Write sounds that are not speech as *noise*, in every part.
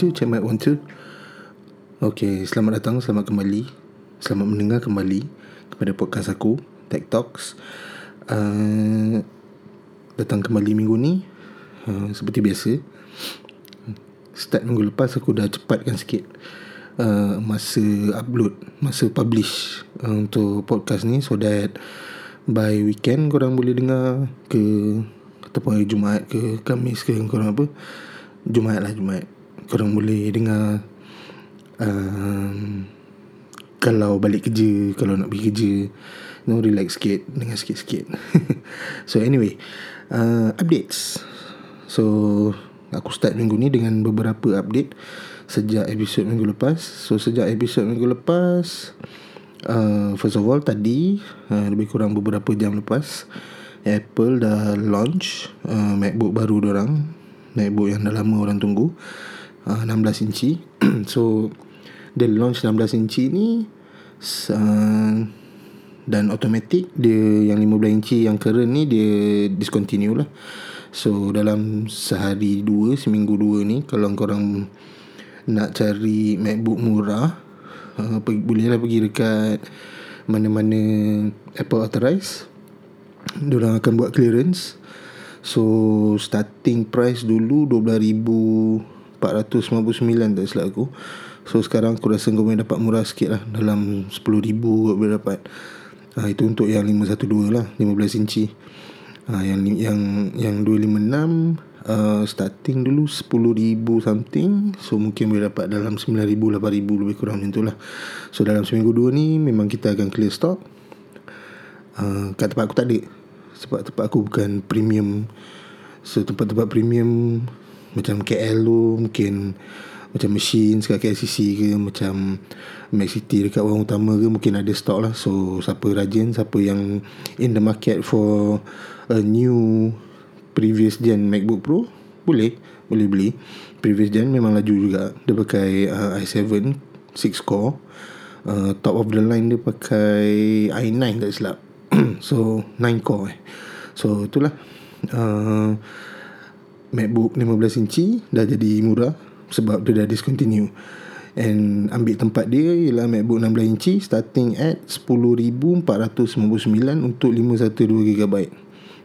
two Check mic one two Okay Selamat datang Selamat kembali. Selamat mendengar kembali Kepada podcast aku Tech Talks. Uh, Datang kembali minggu ni uh, Seperti biasa. Start minggu lepas Aku dah cepatkan sikit uh, Masa upload Masa publish uh, Untuk podcast ni So that By weekend Korang boleh dengar Ke Ataupun hari Jumaat ke Kamis ke Korang apa. Jumaat lah Jumaat Korang boleh dengar um, Kalau balik kerja Kalau nak pergi kerja You know, relax sikit Dengar sikit-sikit. *laughs* So anyway uh, Updates. So Aku start minggu ni Dengan beberapa update Sejak episod minggu lepas. So sejak episod minggu lepas uh, First of all Tadi uh, Lebih kurang beberapa jam lepas Apple dah launch uh, MacBook baru orang. MacBook yang dah lama orang tunggu uh, 16 inci. *clears throat* So Dia launch 16 inci ni Dan automatic Dia yang 15 inci yang current ni Dia discontinue lah. So dalam sehari dua Seminggu dua ni Kalau korang Nak cari MacBook murah uh, pergi, Bolehlah pergi dekat Mana-mana Apple Authorize Diorang akan buat clearance. So starting price dulu 12,459 tak silap aku. So sekarang aku rasa kau boleh dapat murah sikit lah. Dalam 10,000 kau boleh dapat. Ha, Itu untuk yang 512 lah 15 inci. Ha, Yang yang yang 256 uh, Starting dulu 10,000 something. So mungkin boleh dapat dalam 9,000 8,000 lebih kurang macam tu lah. So dalam seminggu dua ni Memang kita akan clear stock. Uh, Kat tempat aku tak ada. Sebab tempat aku bukan premium. So tempat-tempat premium Macam KL tu Mungkin Macam machine Sekat KLCC ke Macam Mac City dekat orang utama ke Mungkin ada stock lah. So siapa rajin Siapa yang In the market for A new Previous gen MacBook Pro Boleh Boleh beli. Previous gen memang laju juga. Dia pakai uh, i7 6 core. Uh, Top of the line dia pakai i9 tak silap. *clears throat* So 9 core eh. So itulah. Uh, MacBook 15 inci dah jadi murah sebab dia dah discontinue. And ambil tempat dia ialah MacBook 16 inci starting at 10,499 untuk 512GB.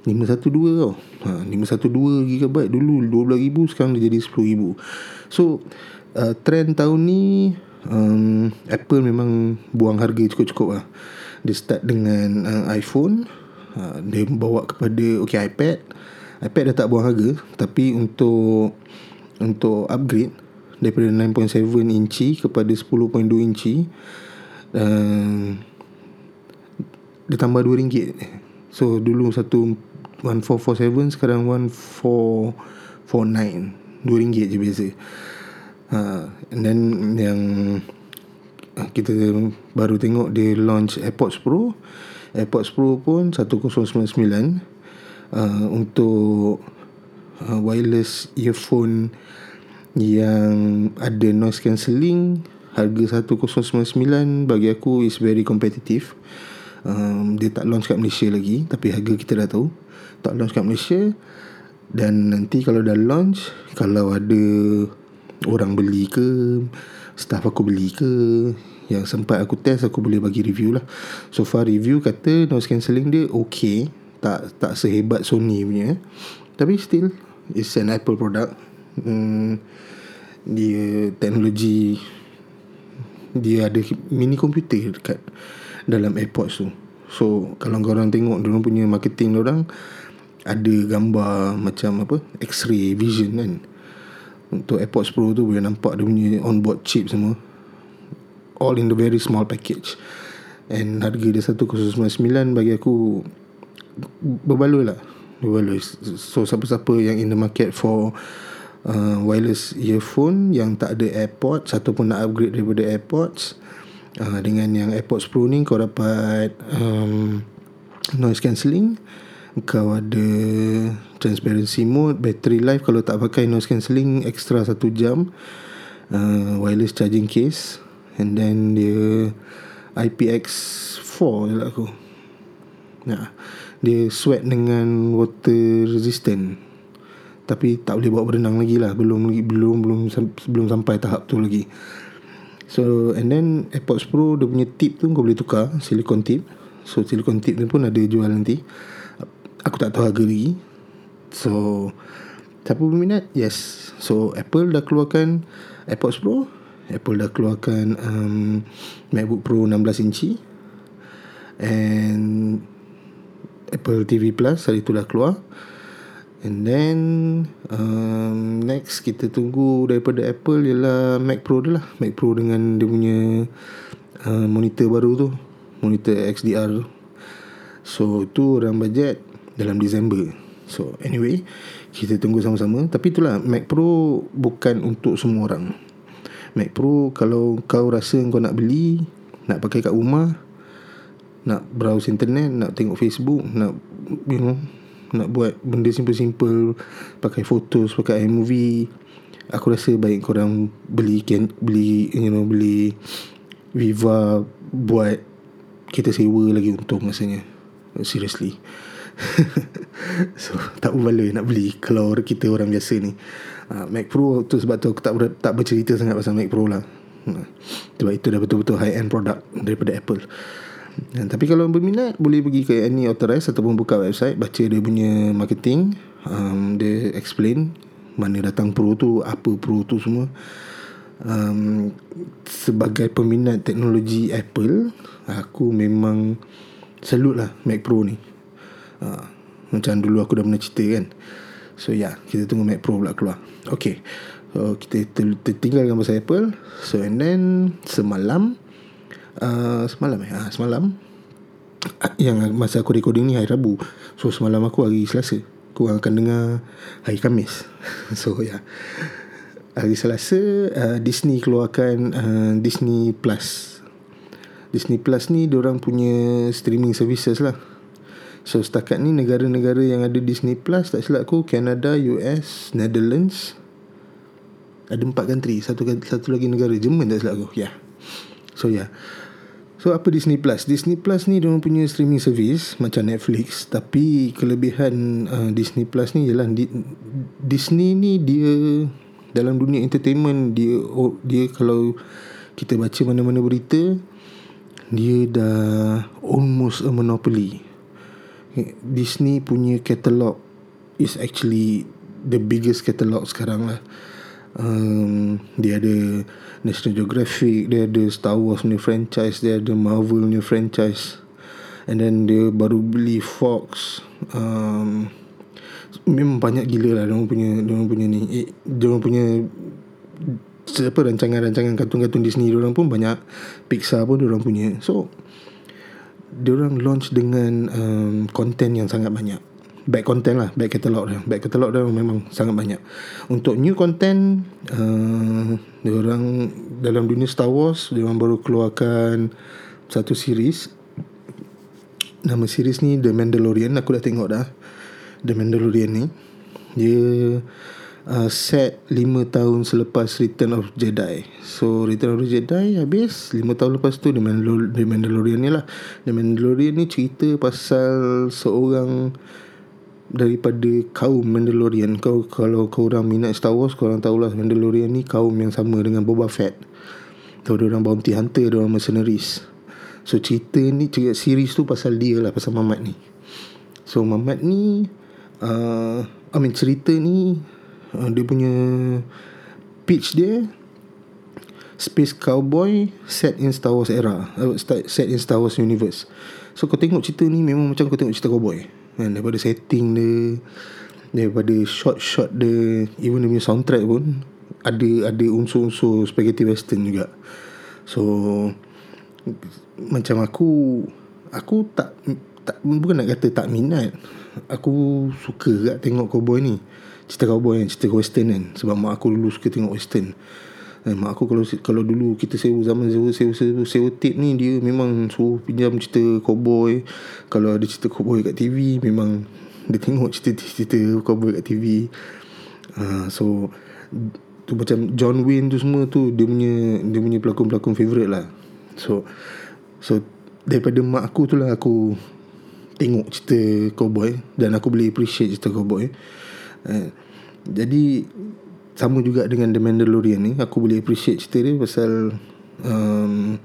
512 tau. Ha 512GB dulu 12,000 sekarang dia jadi 10,000. So uh, trend tahun ni um, Apple memang buang harga cukup-cukup lah. Dia start dengan uh, iPhone uh, Dia bawa kepada Okay iPad iPad dah tak buang harga Tapi untuk Untuk upgrade Daripada 9.7 inci Kepada 10.2 inci uh, Dia tambah RM2 So dulu satu 1447 Sekarang 1449 RM2 je beza uh, And then Yang Ah, kita baru tengok dia launch AirPods Pro. AirPods Pro pun 1099 uh, untuk uh, wireless earphone yang ada noise cancelling harga 1099 bagi aku is very competitive. Um, dia tak launch kat Malaysia lagi tapi harga kita dah tahu. Tak launch kat Malaysia dan nanti kalau dah launch kalau ada orang beli ke staff aku beli ke yang sempat aku test aku boleh bagi review lah. So far review kata noise cancelling dia okay tak tak sehebat Sony punya. Tapi still it's an Apple product. Hmm, dia teknologi dia ada mini komputer dekat dalam AirPods tu. So kalau korang tengok dia punya marketing orang ada gambar macam apa? X-ray vision kan? Untuk AirPods Pro tu boleh nampak dia punya onboard chip semua. All in the very small package. And harga dia 1099 bagi aku berbaloi lah. Berbaloi. So siapa-siapa yang in the market for uh, wireless earphone yang tak ada AirPods ataupun nak upgrade daripada AirPods uh, dengan yang AirPods Pro ni kau dapat um, noise cancelling. Kau ada transparency mode battery life. Kalau tak pakai noise cancelling extra 1 jam uh, wireless charging case. And then dia IPX4 je lah aku. Ya. Dia sweat dengan water resistant. Tapi tak boleh bawa berenang lagi lah. Belum belum belum belum sampai tahap tu lagi. So and then AirPods Pro dia punya tip tu kau boleh tukar silicon tip. So silicon tip tu pun ada jual nanti. Aku tak tahu harga lagi. So siapa berminat? Yes. So Apple dah keluarkan AirPods Pro. Apple dah keluarkan um, MacBook Pro 16 inci. And Apple TV Plus hari tu dah keluar. And then um, next kita tunggu daripada Apple ialah Mac Pro dia lah. Mac Pro dengan dia punya uh, monitor baru tu. Monitor XDR tu. So tu orang budget dalam Disember so anyway kita tunggu sama-sama. Tapi itulah Mac Pro bukan untuk semua orang. Mac Pro kalau kau rasa kau nak beli nak pakai kat rumah nak browse internet nak tengok Facebook nak you know nak buat benda simple-simple pakai fotos pakai iMovie aku rasa baik korang beli can, beli you know beli Viva buat kita sewa lagi untung rasanya. Seriously. *laughs* So tak berbaloi nak beli kalau kita orang biasa ni. Uh, Mac Pro tu sebab tu aku tak ber, tak bercerita sangat pasal Mac Pro lah. Uh, sebab itu dah betul-betul high end product daripada Apple dan, tapi kalau berminat boleh pergi ke any authorized ataupun buka website baca dia punya marketing um, dia explain mana datang pro tu apa pro tu semua. Um, sebagai peminat teknologi Apple aku memang salute lah Mac Pro ni. Uh, macam dulu aku dah pernah cerita kan. So ya yeah, Kita tunggu Mac Pro pula keluar. Okay. So kita tinggalkan pasal Apple. So and then Semalam uh, Semalam eh? Ha, Semalam. Yang masa aku recording ni Hari Rabu. So semalam aku hari Selasa. Aku akan dengar Hari Kamis. *laughs* So ya. Yeah. Hari Selasa uh, Disney keluarkan uh, Disney Plus. Disney Plus ni Diorang punya Streaming services lah. So setakat ni negara-negara yang ada Disney Plus tak silap aku Canada, US, Netherlands. Ada empat country satu satu lagi negara. Jerman tak silap aku ya. Yeah. so ya. yeah. So apa Disney Plus? Disney Plus ni dia punya streaming service macam Netflix. Tapi kelebihan uh, Disney Plus ni ialah di, Disney ni dia dalam dunia entertainment dia oh, dia kalau kita baca mana-mana berita dia dah almost a monopoly. Disney punya catalog is actually the biggest catalog sekarang lah. Um, dia ada National Geographic, dia ada Star Wars punya franchise, dia ada Marvel punya franchise. And then dia baru beli Fox. Um, memang banyak gila lah dia punya dia punya ni. Eh, dia punya apa rancangan-rancangan kartun-kartun Disney dia pun banyak. Pixar pun dia punya. So orang launch dengan um, content yang sangat banyak back content lah back catalog dia. Back catalog dia memang sangat banyak. Untuk new content uh, orang dalam dunia Star Wars dia orang baru keluarkan satu series. Nama series ni The Mandalorian. Aku dah tengok dah The Mandalorian ni. Dia uh, set 5 tahun selepas Return of Jedi. So Return of Jedi habis 5 tahun lepas tu The, Mandalor- The Mandalorian ni lah. The Mandalorian ni cerita pasal seorang daripada kaum Mandalorian. Kau kalau kau orang minat Star Wars kau orang tahulah Mandalorian ni kaum yang sama dengan Boba Fett. Dia orang bounty hunter, dia orang mercenaries. So cerita ni cerita series tu pasal dia lah pasal Mamat ni. So Mamat ni uh, I mean cerita ni uh, dia punya pitch dia Space Cowboy set in Star Wars era uh, set in Star Wars universe so kau tengok cerita ni memang macam kau tengok cerita cowboy kan daripada setting dia daripada shot-shot dia even dia punya soundtrack pun ada ada unsur-unsur spaghetti western juga. So macam aku aku tak tak bukan nak kata tak minat. Aku suka gak tengok cowboy ni. Cerita cowboy kan cerita western kan. Sebab mak aku dulu suka tengok western eh, mak aku kalau kalau dulu kita sewa zaman sewa sewa sewa, sewa tape ni dia memang suruh pinjam cerita cowboy. Kalau ada cerita cowboy kat TV memang dia tengok cerita-cerita cowboy kat TV uh, ah, so tu macam John Wayne tu semua tu dia punya dia punya pelakon-pelakon favourite lah. So so daripada mak aku tu lah aku tengok cerita cowboy dan aku boleh appreciate cerita cowboy. Eh, Jadi sama juga dengan The Mandalorian ni aku boleh appreciate cerita dia pasal um,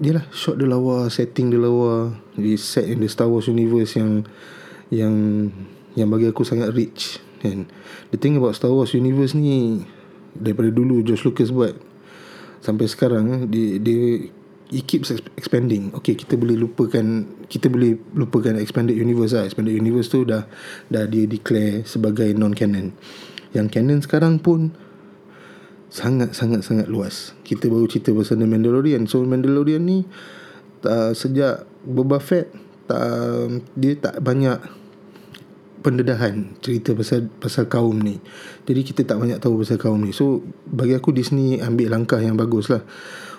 dia lah shot dia lawa setting dia lawa di set in the Star Wars universe yang yang yang bagi aku sangat rich. Kan the thing about Star Wars universe ni daripada dulu George Lucas buat sampai sekarang eh, dia dia it keeps expanding. Okay kita boleh lupakan kita boleh lupakan expanded universe lah. Expanded universe tu dah dah dia declare sebagai non canon yang canon sekarang pun sangat sangat sangat luas. Kita baru cerita pasal The Mandalorian. So Mandalorian ni uh, sejak Boba Fett tak dia tak banyak pendedahan cerita pasal pasal kaum ni. Jadi kita tak banyak tahu pasal kaum ni. So bagi aku Disney ambil langkah yang bagus lah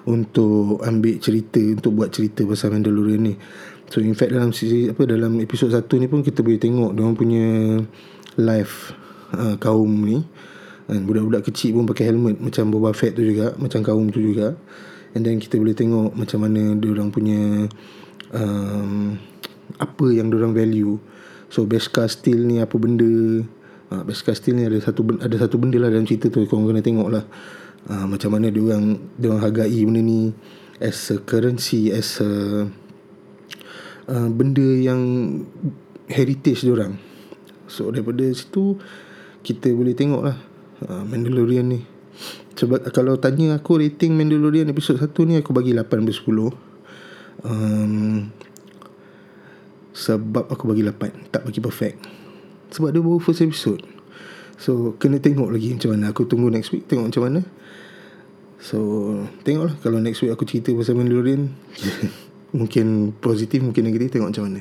untuk ambil cerita untuk buat cerita pasal Mandalorian ni. So in fact dalam sisi apa dalam episod 1 ni pun kita boleh tengok dia punya live uh, kaum ni. Kan budak-budak kecil pun pakai helmet macam Boba Fett tu juga macam kaum tu juga. And then kita boleh tengok macam mana dia orang punya um, apa yang dia orang value. So Beskar Steel ni apa benda? Uh, Beskar Steel ni ada satu ada satu benda lah dalam cerita tu kau kena tengok lah. Uh, macam mana dia orang dia orang hargai benda ni as a currency as a uh, benda yang heritage dia orang so daripada situ kita boleh tengok lah uh, Mandalorian ni. Sebab kalau tanya aku rating Mandalorian episod 1 ni aku bagi 8 per 10 um, sebab aku bagi 8 tak bagi perfect. Sebab dia baru first episode. So kena tengok lagi macam mana. Aku tunggu next week tengok macam mana. So tengoklah. Kalau next week aku cerita pasal Mandalorian *laughs* mungkin positif mungkin negatif tengok macam mana.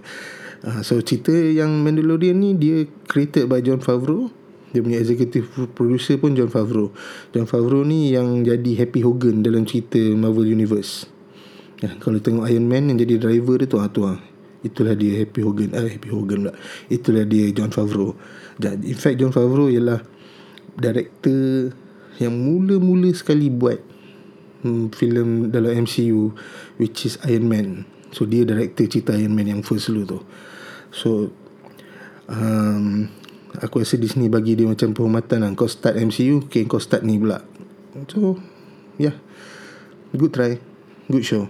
Uh, so cerita yang Mandalorian ni dia created by John Favreau dia punya executive producer pun John Favreau. John Favreau ni yang jadi Happy Hogan dalam cerita Marvel Universe. Ya, kalau tengok Iron Man yang jadi driver dia tu, ah, tu ah. itulah dia Happy Hogan eh, Happy Hogan pula. Itulah dia John Favreau. In fact John Favreau ialah director yang mula-mula sekali buat hmm, filem dalam MCU which is Iron Man. So dia director cerita Iron Man yang first dulu tu. So um, Aku rasa Disney bagi dia macam penghormatan lah. Kau start MCU Okay kau start ni pula. So Yeah. Good try. Good show.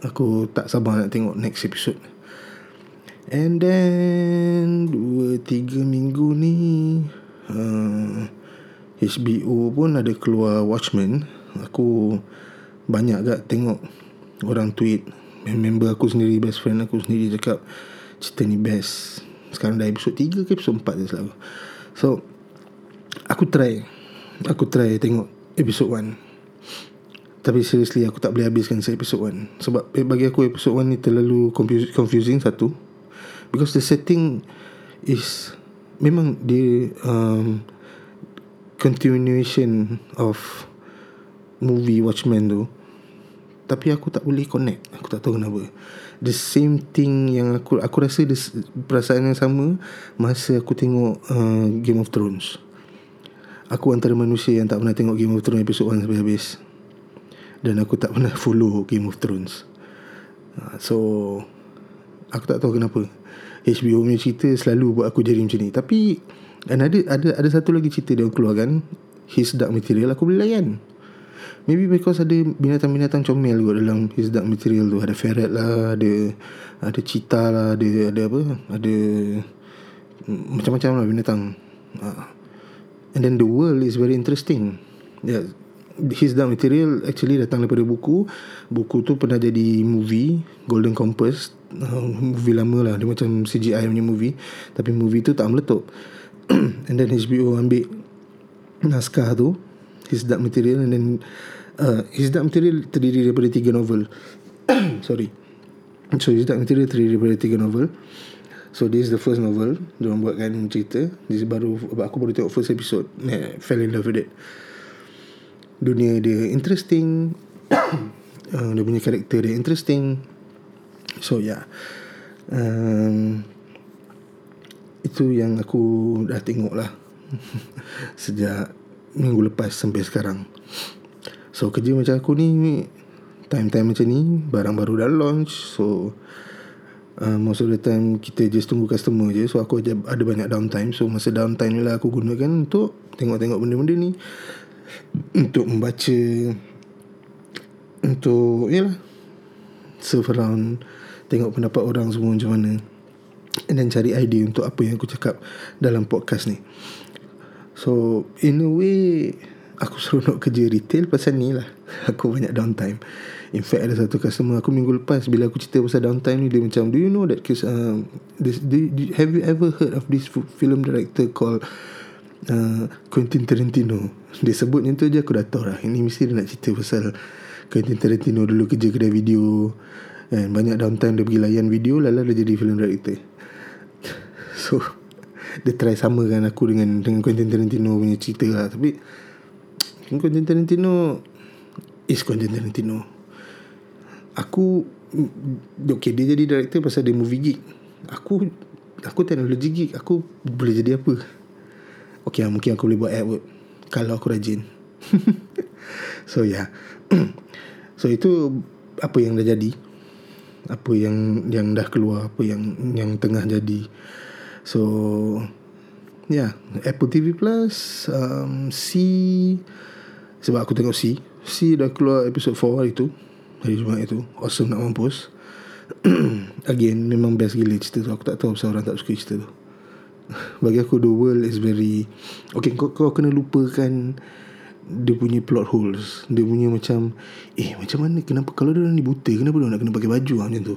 Aku tak sabar nak tengok next episode. And then Dua tiga minggu ni uh, HBO pun ada keluar Watchmen. Aku Banyak gak tengok Orang tweet. Member aku sendiri Best friend aku sendiri Cakap Cerita ni best sekarang dah episod 3 ke episod 4 je selalu. So Aku try. Aku try tengok episod 1 Tapi seriously aku tak boleh habiskan se episod 1 Sebab eh, bagi aku episod 1 ni terlalu confusing satu. Because the setting is Memang dia um, Continuation of Movie Watchmen tu. Tapi aku tak boleh connect. Aku tak tahu kenapa the same thing yang aku aku rasa the, perasaan yang sama masa aku tengok uh, Game of Thrones. Aku antara manusia yang tak pernah tengok Game of Thrones episode 1 sampai habis. Dan aku tak pernah *laughs* follow Game of Thrones. Uh, so aku tak tahu kenapa HBO punya cerita selalu buat aku jadi macam ni. Tapi ada ada ada satu lagi cerita dia keluarkan His Dark Material aku boleh layan. Maybe because ada binatang-binatang comel kot dalam his dark material tu. Ada ferret lah, ada ada cheetah lah, ada ada apa? Ada macam-macam lah binatang. Uh. And then the world is very interesting. Yeah. His dark material actually datang daripada buku. Buku tu pernah jadi movie, Golden Compass. Uh, movie lama lah. Dia macam CGI punya movie. Tapi movie tu tak meletup. *clears throat* And then HBO ambil naskah tu. His dark material. And then uh, His Dark Material terdiri daripada tiga novel. *coughs* Sorry. So His Dark Material terdiri daripada tiga novel. So this is the first novel Diorang buatkan cerita. This baru Aku baru tengok first episode. Yeah, Fell in love with it. Dunia dia interesting. *coughs* Uh, Dia punya karakter dia interesting. So yeah um, Itu yang aku dah tengok lah *laughs* Sejak minggu lepas sampai sekarang. So kerja macam aku ni Time-time macam ni Barang baru dah launch. So uh, Most of the time Kita just tunggu customer je. So aku ada, ada banyak downtime. So masa downtime ni lah Aku gunakan untuk Tengok-tengok benda-benda ni. Untuk membaca Untuk Yalah Surf around Tengok pendapat orang semua macam mana. And then cari idea Untuk apa yang aku cakap Dalam podcast ni So In a way Aku *laughs* seronok kerja retail Pasal ni lah. *laughs* Aku banyak downtime. In fact ada satu customer Aku minggu lepas Bila aku cerita pasal downtime ni Dia macam Do you know that case, uh, this, do, do, Have you ever heard of this film director Called uh, Quentin Tarantino? *laughs* Dia sebut macam tu je Aku dah tahu lah. Ini mesti dia nak cerita pasal Quentin Tarantino dulu kerja kedai video. And banyak downtime dia pergi layan video Lala dia jadi film director. So Dia try samakan aku dengan Dengan Quentin Tarantino punya cerita lah Tapi Quentin Tarantino is Quentin Tarantino. Aku okay dia jadi director pasal dia movie geek. Aku aku teknologi geek, aku boleh jadi apa? Okay, mungkin aku boleh buat ad kalau aku rajin. *laughs* so yeah. *clears throat* so itu apa yang dah jadi. Apa yang yang dah keluar, apa yang yang tengah jadi. So yeah, Apple TV Plus um, see sebab aku tengok C. C dah keluar episod 4 hari tu Hari Jumaat itu Awesome nak mampus. *clears throat* Again Memang best gila cerita tu. Aku tak tahu Pasal orang tak suka cerita tu. *laughs* Bagi aku The world is very Okay kau, kau kena lupakan Dia punya plot holes. Dia punya macam Eh macam mana Kenapa Kalau dia ni buta Kenapa dia nak kena pakai baju lah, Macam tu.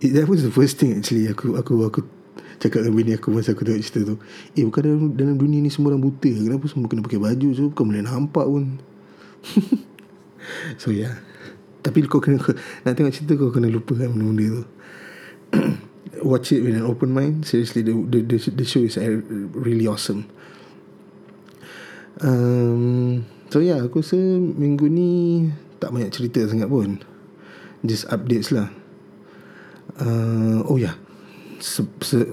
It, That was the first thing actually Aku Aku Aku Cakap dengan bini aku Masa aku tengok cerita tu. Eh bukan dalam, dalam dunia ni Semua orang buta Kenapa semua kena pakai baju So bukan boleh nampak pun. *laughs* So yeah Tapi kau kena Nak tengok cerita kau kena lupa kan benda-benda tu. *coughs* Watch it with an open mind. Seriously the, the, the, the show is really awesome. Um, So yeah Aku rasa minggu ni Tak banyak cerita sangat pun. Just updates lah. Uh, Oh yeah se, se,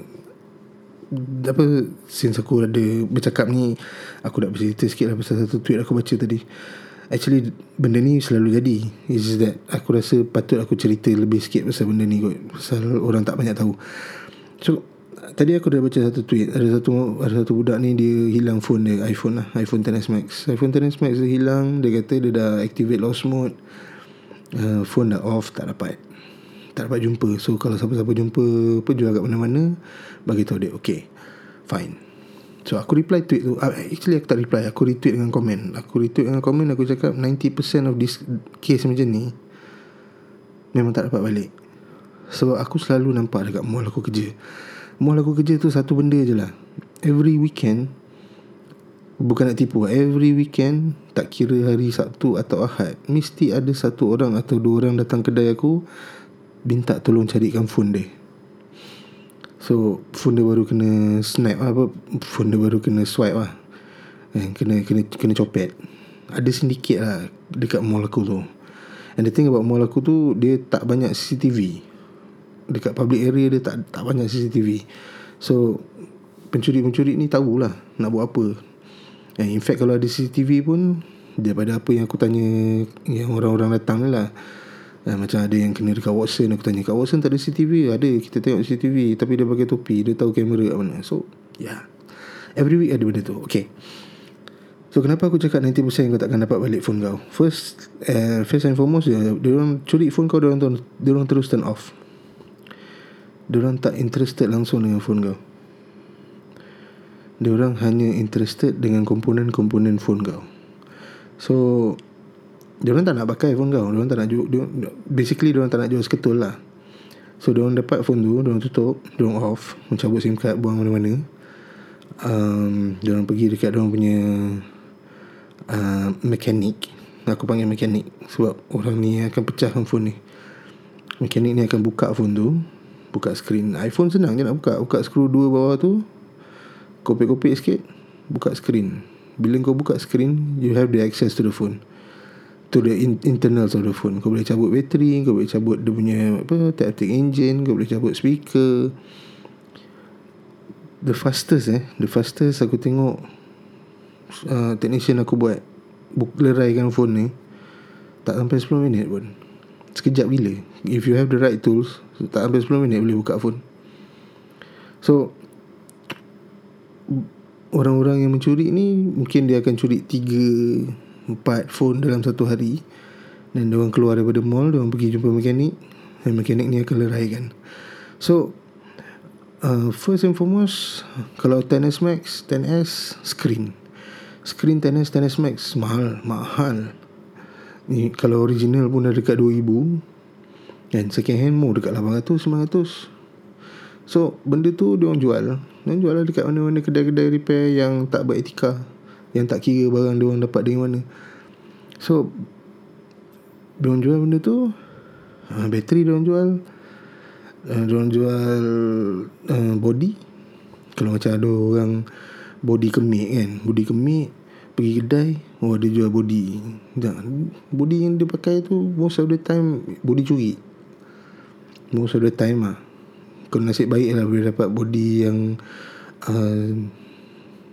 apa since aku ada bercakap ni aku nak bercerita sikit lah pasal satu tweet aku baca tadi. Actually Benda ni selalu jadi. Just that Aku rasa patut aku cerita Lebih sikit pasal benda ni kot Pasal orang tak banyak tahu. So Tadi aku dah baca satu tweet. Ada satu Ada satu budak ni Dia hilang phone dia iPhone lah iPhone XS Max. iPhone XS Max dia hilang Dia kata dia dah activate lost mode. Uh, Phone dah off Tak dapat Tak dapat jumpa. So kalau siapa-siapa jumpa Apa jual kat mana-mana Bagi tahu dia Okay Fine. So aku reply tweet tu. Uh, Actually aku tak reply. Aku retweet dengan komen. Aku retweet dengan komen Aku cakap 90% of this case macam ni Memang tak dapat balik. Sebab aku selalu nampak Dekat mall aku kerja. Mall aku kerja tu Satu benda je lah. Every weekend Bukan nak tipu Every weekend Tak kira hari Sabtu atau Ahad Mesti ada satu orang Atau dua orang datang kedai aku Minta tolong carikan phone dia. So phone dia baru kena snap apa Phone dia baru kena swipe lah. Eh, Kena kena kena copet. Ada sedikit lah Dekat mall aku tu. And the thing about mall aku tu Dia tak banyak CCTV Dekat public area dia tak tak banyak CCTV So Pencuri-pencuri ni tahulah Nak buat apa. And in fact kalau ada CCTV pun Daripada apa yang aku tanya Yang orang-orang datang ni lah Eh, macam ada yang kena dekat Watson Aku tanya Kat Watson tak ada CCTV Ada kita tengok CCTV Tapi dia pakai topi Dia tahu kamera kat mana. So yeah Every week ada benda tu. Okay. So kenapa aku cakap 90% kau takkan dapat balik phone kau? First uh, First and foremost dia, orang curi phone kau dia orang terus turn off. Dia orang tak interested langsung dengan phone kau. Dia orang hanya interested Dengan komponen-komponen phone kau. So dia orang tak nak pakai phone kau. Dia orang tak nak jual Basically dia orang tak nak jual seketul lah. So dia orang dapat phone tu Dia orang tutup Dia orang off Mencabut SIM card Buang mana-mana. Um, Dia orang pergi dekat Dia orang punya uh, Mekanik Aku panggil mekanik Sebab orang ni akan pecahkan phone ni. Mekanik ni akan buka phone tu Buka screen. iPhone senang je nak buka. Buka skru dua bawah tu Kopik-kopik sikit Buka screen. Bila kau buka screen You have the access to the phone to the in, internals of the phone. Kau boleh cabut bateri kau boleh cabut dia punya apa taptic engine kau boleh cabut speaker. The fastest eh? The fastest aku tengok uh, technician aku buat leraikan phone ni tak sampai 10 minit pun. Sekejap gila. If you have the right tools Tak sampai 10 minit Boleh buka phone. So Orang-orang yang mencuri ni Mungkin dia akan curi 3 4 phone dalam satu hari. Dan dia orang keluar daripada mall Dia orang pergi jumpa mekanik. Dan mekanik ni akan leraikan. So uh, First and foremost Kalau 10S Max 10S Screen. Screen 10S 10S Max Mahal Mahal. Ni kalau original pun dah dekat 2000 Dan second hand pun dekat 800 900 So benda tu dia orang jual. Dia orang jual lah dekat mana-mana kedai-kedai repair Yang tak beretika Yang tak kira barang dia orang dapat dari mana. So Dia orang jual benda tu uh, Bateri dia orang jual uh, Dia orang jual uh, Body. Kalau macam ada orang Body kemik kan Body kemik Pergi kedai Oh dia jual body. Jangan Body yang dia pakai tu Most of the time Body curi. Most of the time lah Kau nasib baik lah Boleh dapat body yang uh,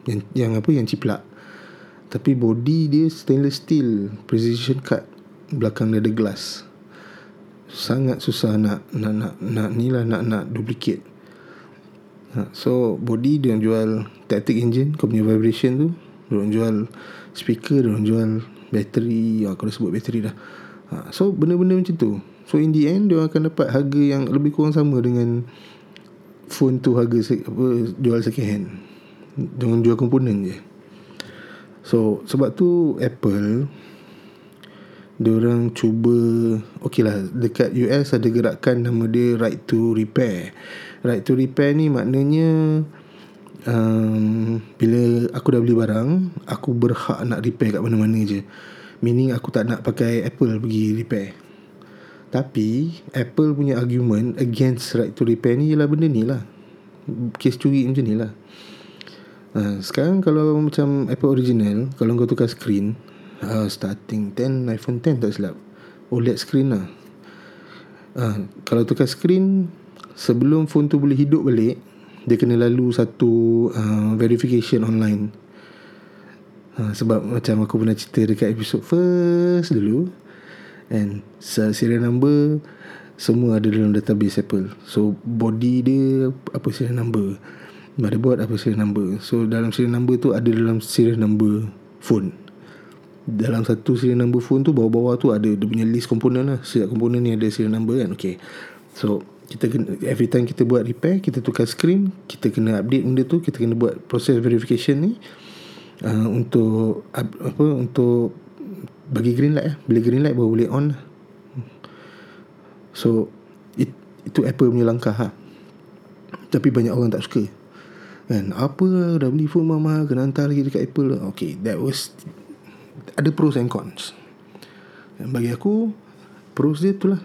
yang, yang apa Yang ciplak Tapi body dia Stainless steel. Precision cut. Belakang dia ada glass. Sangat susah nak Nak nak, nak ni lah Nak nak duplicate. So body dia jual Tactic engine Kau punya vibration tu. Diorang jual speaker Diorang jual bateri Aku dah sebut bateri dah. Ha, So benda-benda macam tu. So in the end Diorang akan dapat harga yang Lebih kurang sama dengan Phone tu harga apa, Jual second hand. Jangan jual komponen je So sebab tu Apple Diorang cuba Okay lah Dekat US ada gerakan Nama dia Right to repair. Right to repair ni maknanya um, bila aku dah beli barang aku berhak nak repair kat mana-mana je. Meaning aku tak nak pakai Apple pergi repair. Tapi Apple punya argument against right to repair ni ialah benda ni lah. Kes curi macam ni lah uh, sekarang kalau macam Apple original kalau kau tukar screen uh, starting 10 iPhone 10 tak silap. OLED screen lah. Uh, kalau tukar screen sebelum phone tu boleh hidup balik dia kena lalu satu uh, verification online. Uh, sebab macam aku pernah cerita dekat episode first dulu and serial number semua ada dalam database Apple. So body dia apa serial number motherboard apa serial number. So dalam serial number tu ada dalam serial number phone. Dalam satu serial number phone tu bawah-bawah tu ada dia punya list komponen lah. Setiap komponen ni ada serial number kan? Okay. So kita kena every time kita buat repair kita tukar screen kita kena update benda tu kita kena buat proses verification ni uh, untuk apa untuk bagi green light eh. bila green light baru boleh on so it, itu Apple punya langkah ha. tapi banyak orang tak suka kan apa dah beli phone mama kena hantar lagi dekat Apple? Okay that was ada pros and cons. Bagi aku pros dia tu lah.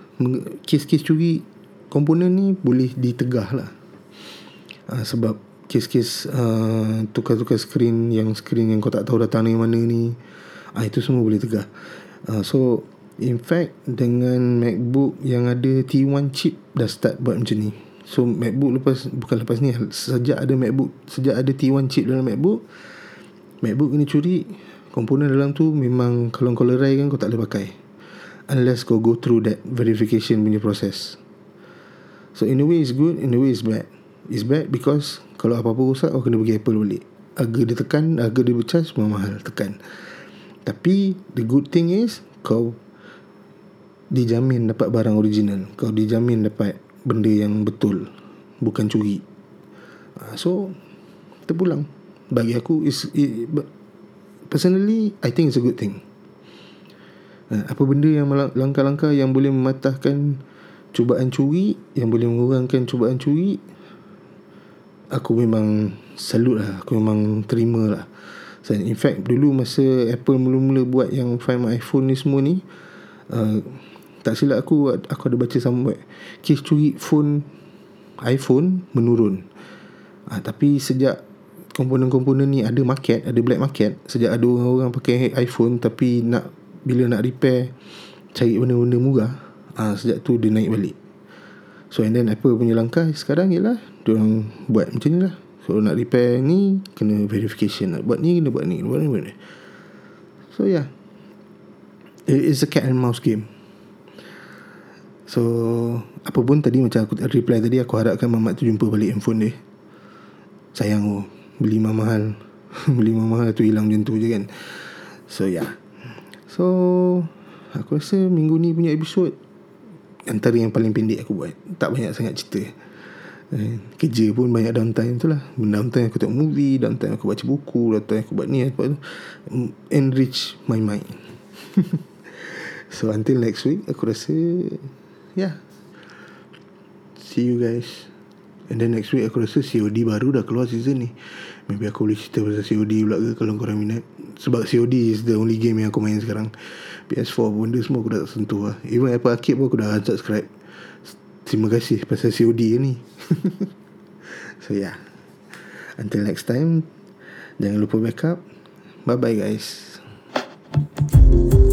Kes-kes curi komponen ni boleh ditegah lah. Uh, sebab kes-kes uh, tukar-tukar screen yang screen yang kau tak tahu datang dari mana ni uh, itu semua boleh tegah. Uh, so in fact dengan MacBook yang ada T1 chip dah start buat macam ni so MacBook lepas bukan lepas ni sejak ada MacBook sejak ada T1 chip dalam MacBook MacBook ini curi. Komponen dalam tu memang kalau kau lerai kan kau tak boleh pakai. Unless kau go through that verification punya process So in a way it's good In a way it's bad. It's bad because Kalau apa-apa rosak Kau kena pergi Apple balik. Harga dia tekan Harga dia bercharge Semua mahal Tekan. Tapi The good thing is Kau Dijamin dapat barang original. Kau dijamin dapat Benda yang betul Bukan curi. Uh, So Terpulang Bagi aku is it, Personally I think it's a good thing. Uh, Apa benda yang Langkah-langkah yang boleh mematahkan cubaan curi yang boleh mengurangkan cubaan curi aku memang salut lah. Aku memang terima lah. So, in fact dulu masa Apple mula-mula buat yang Find My iPhone ni semua ni uh, tak silap aku aku ada baca somewhere kes curi phone iPhone menurun. Uh, tapi sejak komponen-komponen ni ada market ada black market sejak ada orang-orang pakai iPhone tapi nak bila nak repair cari benda-benda murah ha, Sejak tu dia naik balik. So and then Apple punya langkah sekarang ialah Diorang buat macam ni lah. So nak repair ni Kena verification Nak buat ni Kena buat ni buat ni, buat ni. So yeah It is a cat and mouse game So Apa pun tadi Macam aku reply tadi Aku harapkan Mamat tu jumpa balik handphone dia. Sayang oh Beli mahal. *laughs* Beli mahal tu hilang macam tu je kan. So yeah So Aku rasa minggu ni punya episod Antara yang paling pendek aku buat. Tak banyak sangat cerita. Eh, Kerja pun banyak downtime tu lah. Downtime aku tengok movie Downtime aku baca buku Downtime aku buat ni aku buat tu. Enrich my mind. *laughs* So until next week Aku rasa Yeah. See you guys. And then next week aku rasa COD baru dah keluar season ni. Maybe aku boleh cerita pasal COD pula ke Kalau korang minat. Sebab COD is the only game yang aku main sekarang. PS4 benda semua aku dah sentuh lah. Even Apple Arcade pun aku dah subscribe Terima kasih pasal COD ni. *laughs* So yeah. Until next time Jangan lupa backup. Bye bye guys. Thank you